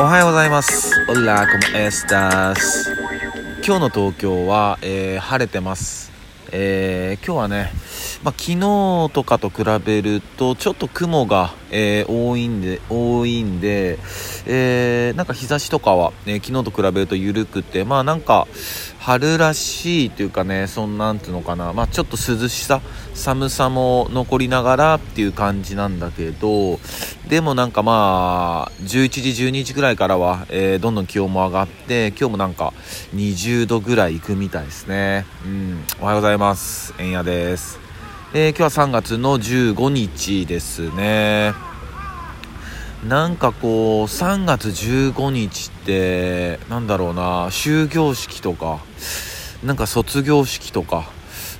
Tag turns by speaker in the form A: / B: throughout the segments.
A: おはようございます。オラコモエスタス今日の東京は、えー、晴れてます。えー、今日はね、まあ、昨日とかと比べるとちょっと雲が、えー、多いんで多いんで、えー、なんか日差しとかは、ね、昨日と比べると緩くてまあなんか春らしいというかねそんなんていうのかな、まあ、ちょっと涼しさ寒さも残りながらっていう感じなんだけどでもなんかまあ11時12時ぐらいからは、えー、どんどん気温も上がって今日もなんか20度ぐらいいくみたいですね。うん。おはようございます。えんやです、えー、今日は3月の15日ですね。なんかこう3月15日ってなんだろうな終業式とかなんか卒業式とか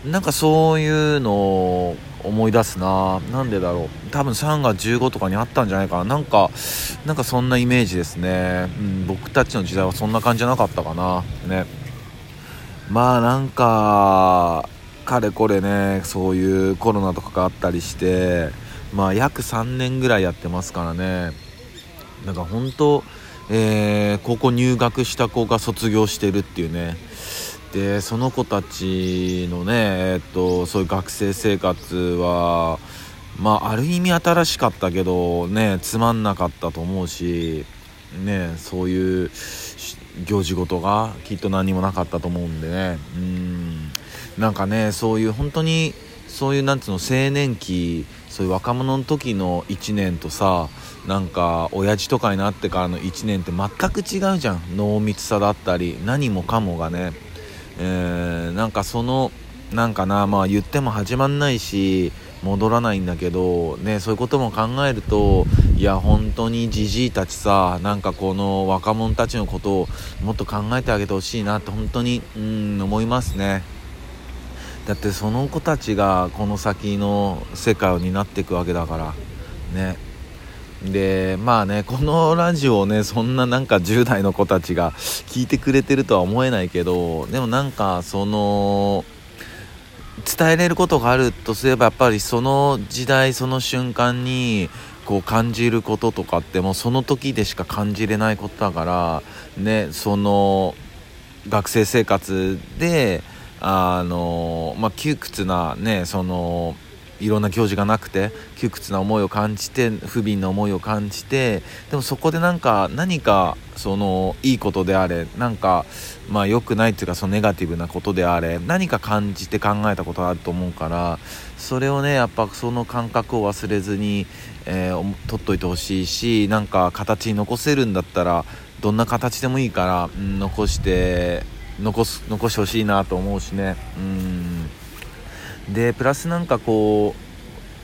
A: なんかそういうのを思い出すな。なんでだろう。多分3月15とかにあったんじゃないかな。なんかなんかそんなイメージですね、うん、僕たちの時代はそんな感じじゃなかったかな。ね。まあなんかかれこれねそういうコロナとかがあったりしてまあ約3年ぐらいやってますからね。なんか本当、えー、高校入学した子が卒業してるっていうね。でその子たちのね、えっと、そういう学生生活はまあある意味新しかったけどねつまんなかったと思うしねそういう行事事がきっと何もなかったと思うんでね。うん。なんかねそういう本当にそういうなんつうの青年期そういう若者の時の1年とさなんか親父とかになってからの1年って全く違うじゃん濃密さだったり何もかもがね、えー、なんかそのなんかなまあ言っても始まんないし戻らないんだけどねそういうことも考えるといや本当にじじいたちさなんかこの若者たちのことをもっと考えてあげてほしいなって本当にうん思いますね。だってその子たちがこの先の世界を担っていくわけだから。ね。でまあねこのラジオをねそんななんか10代の子たちが聞いてくれてるとは思えないけどでもなんかその伝えれることがあるとすればやっぱりその時代その瞬間にこう感じることとかってもうその時でしか感じれないことだからねその学生生活であのまあ、窮屈なねそのいろんな行事がなくて窮屈な思いを感じて不憫な思いを感じてでもそこでなんか何かそのいいことであれなんかまあ良くないっていうかそのネガティブなことであれ何か感じて考えたことあると思うからそれをねやっぱその感覚を忘れずに、えー、取っといてほしいしなんか形に残せるんだったらどんな形でもいいから、うん、残して残す残してほしいなと思うしね。うん。でプラスなんかこ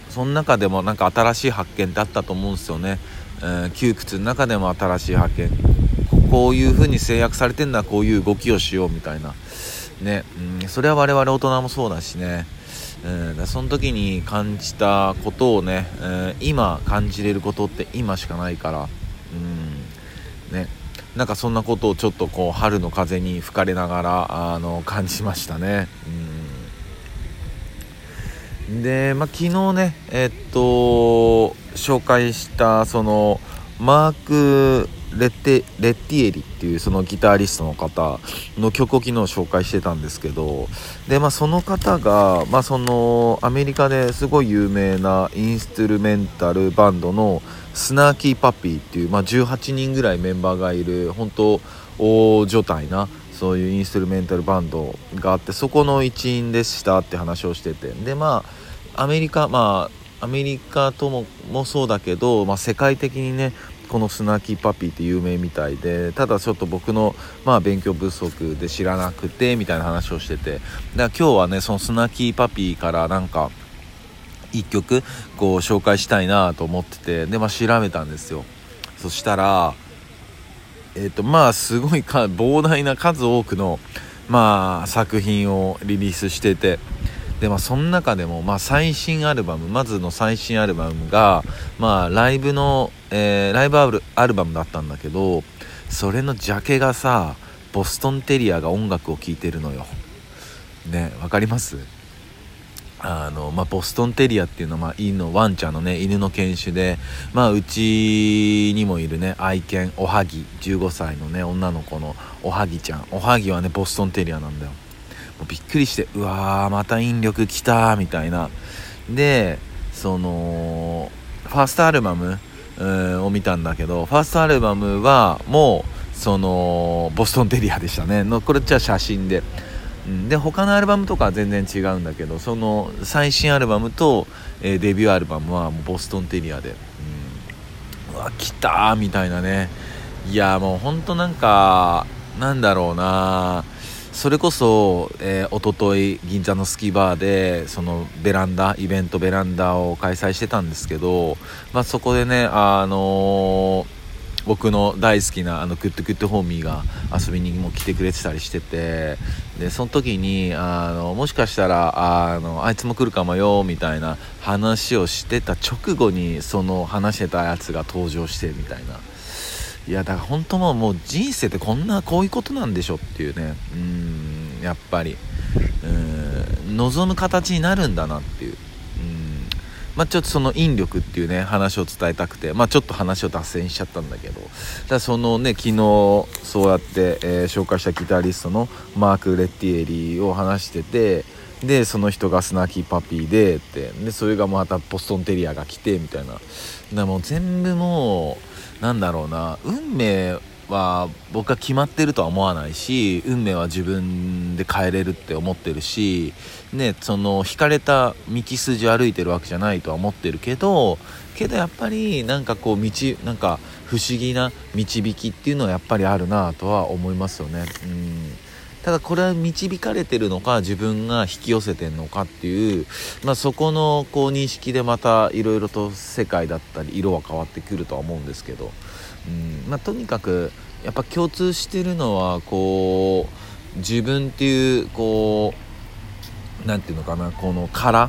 A: うその中でもなんか新しい発見ってあったと思うんですよね、えー、窮屈の中でも新しい発見。こういう風に制約されてるのはこういう動きをしようみたいな。ね、うん、それは我々大人もそうだしね。うん、その時に感じたことをね、えー、今感じれることって今しかないから、うん。ね、なんかそんなことをちょっとこう春の風に吹かれながらあの感じましたね。うんで、まあ、昨日ねえっと紹介したそのマーク・レッテレッティエリっていうそのギタリストの方の曲を昨日紹介してたんですけどで、まあ、その方が、まあ、そのアメリカですごい有名なインストゥルメンタルバンドのスナーキーパピーっていう、まあ、18人ぐらいメンバーがいる本当大所帯なそういうインストゥルメンタルバンドがあってそこの一員でしたって話をしてて。でまあアメリカまあアメリカとももそうだけど、まあ、世界的にねこのスナーキーパピーって有名みたいでただちょっと僕の、まあ、勉強不足で知らなくてみたいな話をしてて。だから今日はねそのスナーキーパピーからなんか1曲こう紹介したいなと思っててで、まあ、調べたんですよ。そしたらえっ、ー、とまあすごいか膨大な数多くのまあ作品をリリースしててでまあその中でも、まあ、最新アルバムまずの最新アルバムが、まあ、ライブの、えー、ライブアルバムだったんだけどそれのジャケがさボストンテリアが音楽を聴いてるのよ。ねわかります？あのまあ、ボストンテリアっていうのは、まあ、犬のワンちゃんのね犬の犬種で、まあ、うちにもいるね愛犬おはぎ15歳のね女の子のおはぎちゃん。おはぎはねボストンテリアなんだよ。もうびっくりしてうわーまた引力きたみたいな。でそのファーストアルバムを見たんだけどファーストアルバムはもうそのボストンテリアでしたね。のこれじゃ写真で。で他のアルバムとかは全然違うんだけどその最新アルバムと、えー、デビューアルバムはもうボストンテリアで、うん、うわ来たーみたいなね。いやもうほんとなんかなんだろうなそれこそ、えー、一昨日銀座のスキーバーでそのベランダイベントベランダを開催してたんですけど、まあ、そこでねあのー僕の大好きなあの good good homie が遊びにも来てくれてたりしててでその時にあのもしかしたらあのあいつも来るかもよみたいな話をしてた直後にその話してたやつが登場してみたいな。いやだから本当もうもう人生ってこんなこういうことなんでしょっていうね。うんやっぱり。うん望む形になるんだなっていう。まあ、ちょっとその引力っていうね話を伝えたくて、まあ、ちょっと話を脱線しちゃったんだけど。だそのね昨日そうやって、えー、紹介したギタリストのマーク・レッティエリーを話しててでその人がスナーキーパピーでってでそれがまたポストンテリアが来てみたいな。だもう全部もうなんだろうな運命は僕は決まってるとは思わないし運命は自分で変えれるって思ってるし、ね、その引かれた道筋歩いてるわけじゃないとは思ってるけどけどやっぱりなんかこう道なんか不思議な導きっていうのはやっぱりあるなとは思いますよね。うんただこれは導かれてるのか自分が引き寄せてるのかっていう、まあ、そこのこう認識でまたいろいろと世界だったり色は変わってくるとは思うんですけど、うん。まあ、とにかくやっぱ共通してるのはこう自分っていうこう何て言うのかなこの殻、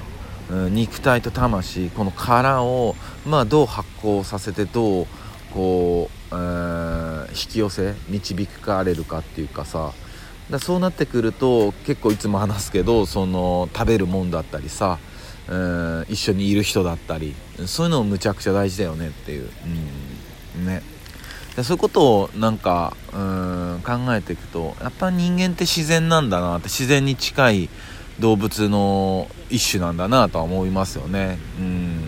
A: うん、肉体と魂この殻を、まあ、どう発酵させてどうこう、えー、引き寄せ導かれるかっていうかさだそうなってくると結構いつも話すけどその食べるもんだったりさ、うん、一緒にいる人だったりそういうのもむちゃくちゃ大事だよねっていう、うん、ね。でそういうことをなんかうん考えていくとやっぱ人間って自然なんだなって自然に近い動物の一種なんだなとは思いますよね。うん。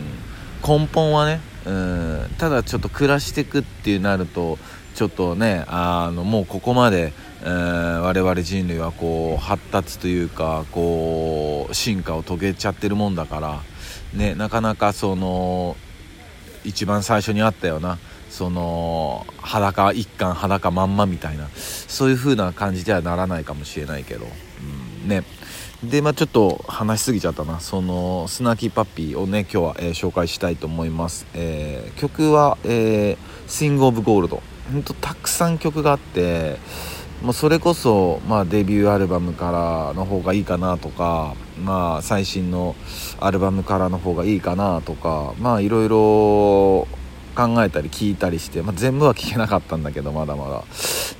A: 根本はねうん。ただちょっと暮らしていくっていうなるとちょっとねあのもうここまでえー、我々人類はこう発達というかこう進化を遂げちゃってるもんだから、ね、なかなかその一番最初にあったようなその裸一貫裸まんまみたいなそういう風な感じではならないかもしれないけど、うん、ね。でまあちょっと話しすぎちゃったな。そのスナーキーパッピーをね今日は、えー、紹介したいと思います、えー、曲は、えー「スイング・オブ・ゴールド」ほんとたくさん曲があってもうそれこそ、まあ、デビューアルバムからの方がいいかなとか、まあ、最新のアルバムからの方がいいかなとかまあいろいろ考えたり聞いたりして、まあ、全部は聞けなかったんだけどまだまだ。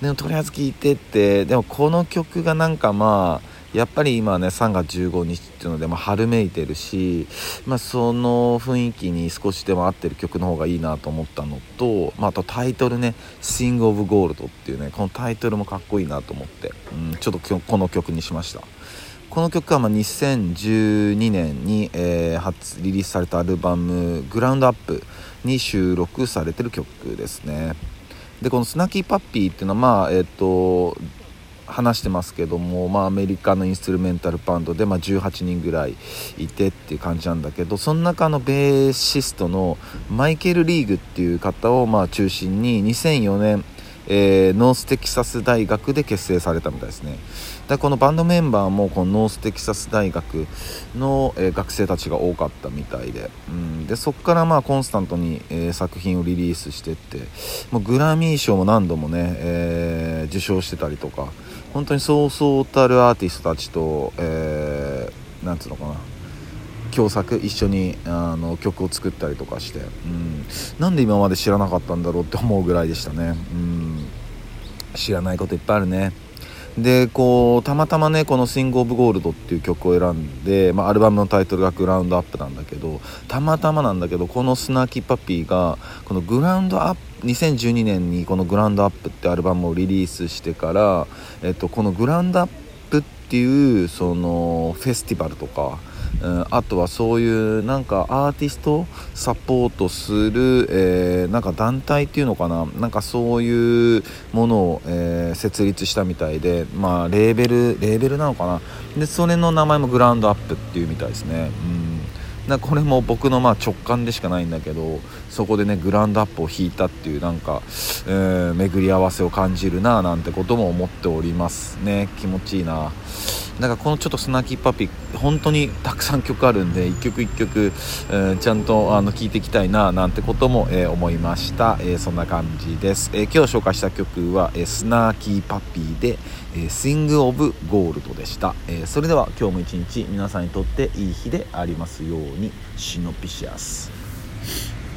A: でもとりあえず聞いてってでもこの曲がなんかまあやっぱり今ね3月15日っていうので、まあ、春めいてるし、まあ、その雰囲気に少しでも合ってる曲の方がいいなと思ったのと、まあ、あとタイトルね「Sing of Gold」っていうねこのタイトルもかっこいいなと思って、うん、ちょっとこの曲にしました。この曲はまあ2012年に、えー、初リリースされたアルバム「グラウンドアップ」に収録されてる曲ですね。でこの「スナキーパッピー」っていうのはまあえっ、ー、と話してますけども、まあ、アメリカのインストゥルメンタルバンドで、まあ、18人ぐらいいてっていう感じなんだけどその中のベーシストのマイケル・リーグっていう方をまあ中心に2004年、えー、ノーステキサス大学で結成されたみたいですね。でこのバンドメンバーもこのノーステキサス大学の、えー、学生たちが多かったみたいで,、うん、でそこからまあコンスタントに、えー、作品をリリースしてってもうグラミー賞も何度もね、え受賞してたりとか本当にそうそうたるアーティストたちと、えー、なんつうのかな共作一緒にあの曲を作ったりとかして、うん、なんで今まで知らなかったんだろうって思うぐらいでしたね、うん、知らないこといっぱいあるね。でこうたまたまねこの「スイング・オブ・ゴールド」っていう曲を選んで、まあ、アルバムのタイトルが「グラウンドアップ」なんだけどたまたまなんだけどこのスナーキーパピーがこのグラウンドアップ2012年にこの「グラウンドアップ」ってアルバムをリリースしてから、えっと、このグラウンドアップっていうそのフェスティバルとかあとはそういうなんかアーティストサポートする、えー、なんか団体っていうのかな。なんかそういうものを、えー、設立したみたいでまあレーベルレーベルなのかな。でそれの名前もグラウンドアップっていうみたいですね。うん。なこれも僕のま直感でしかないんだけどそこでねグラウンドアップを引いたっていうなんか、えー、巡り合わせを感じるななんてことも思っておりますね。気持ちいいななんかこのちょっとスナーキーパピー本当にたくさん曲あるんで一曲一曲、えー、ちゃんとあの聴いていきたいななんてことも、え、思いました、え、そんな感じです、え今日紹介した曲は、えスナーキーパピーで、えスイング・オブ・ゴールドでした、えそれでは今日も一日皆さんにとっていい日でありますようにシノピシアス。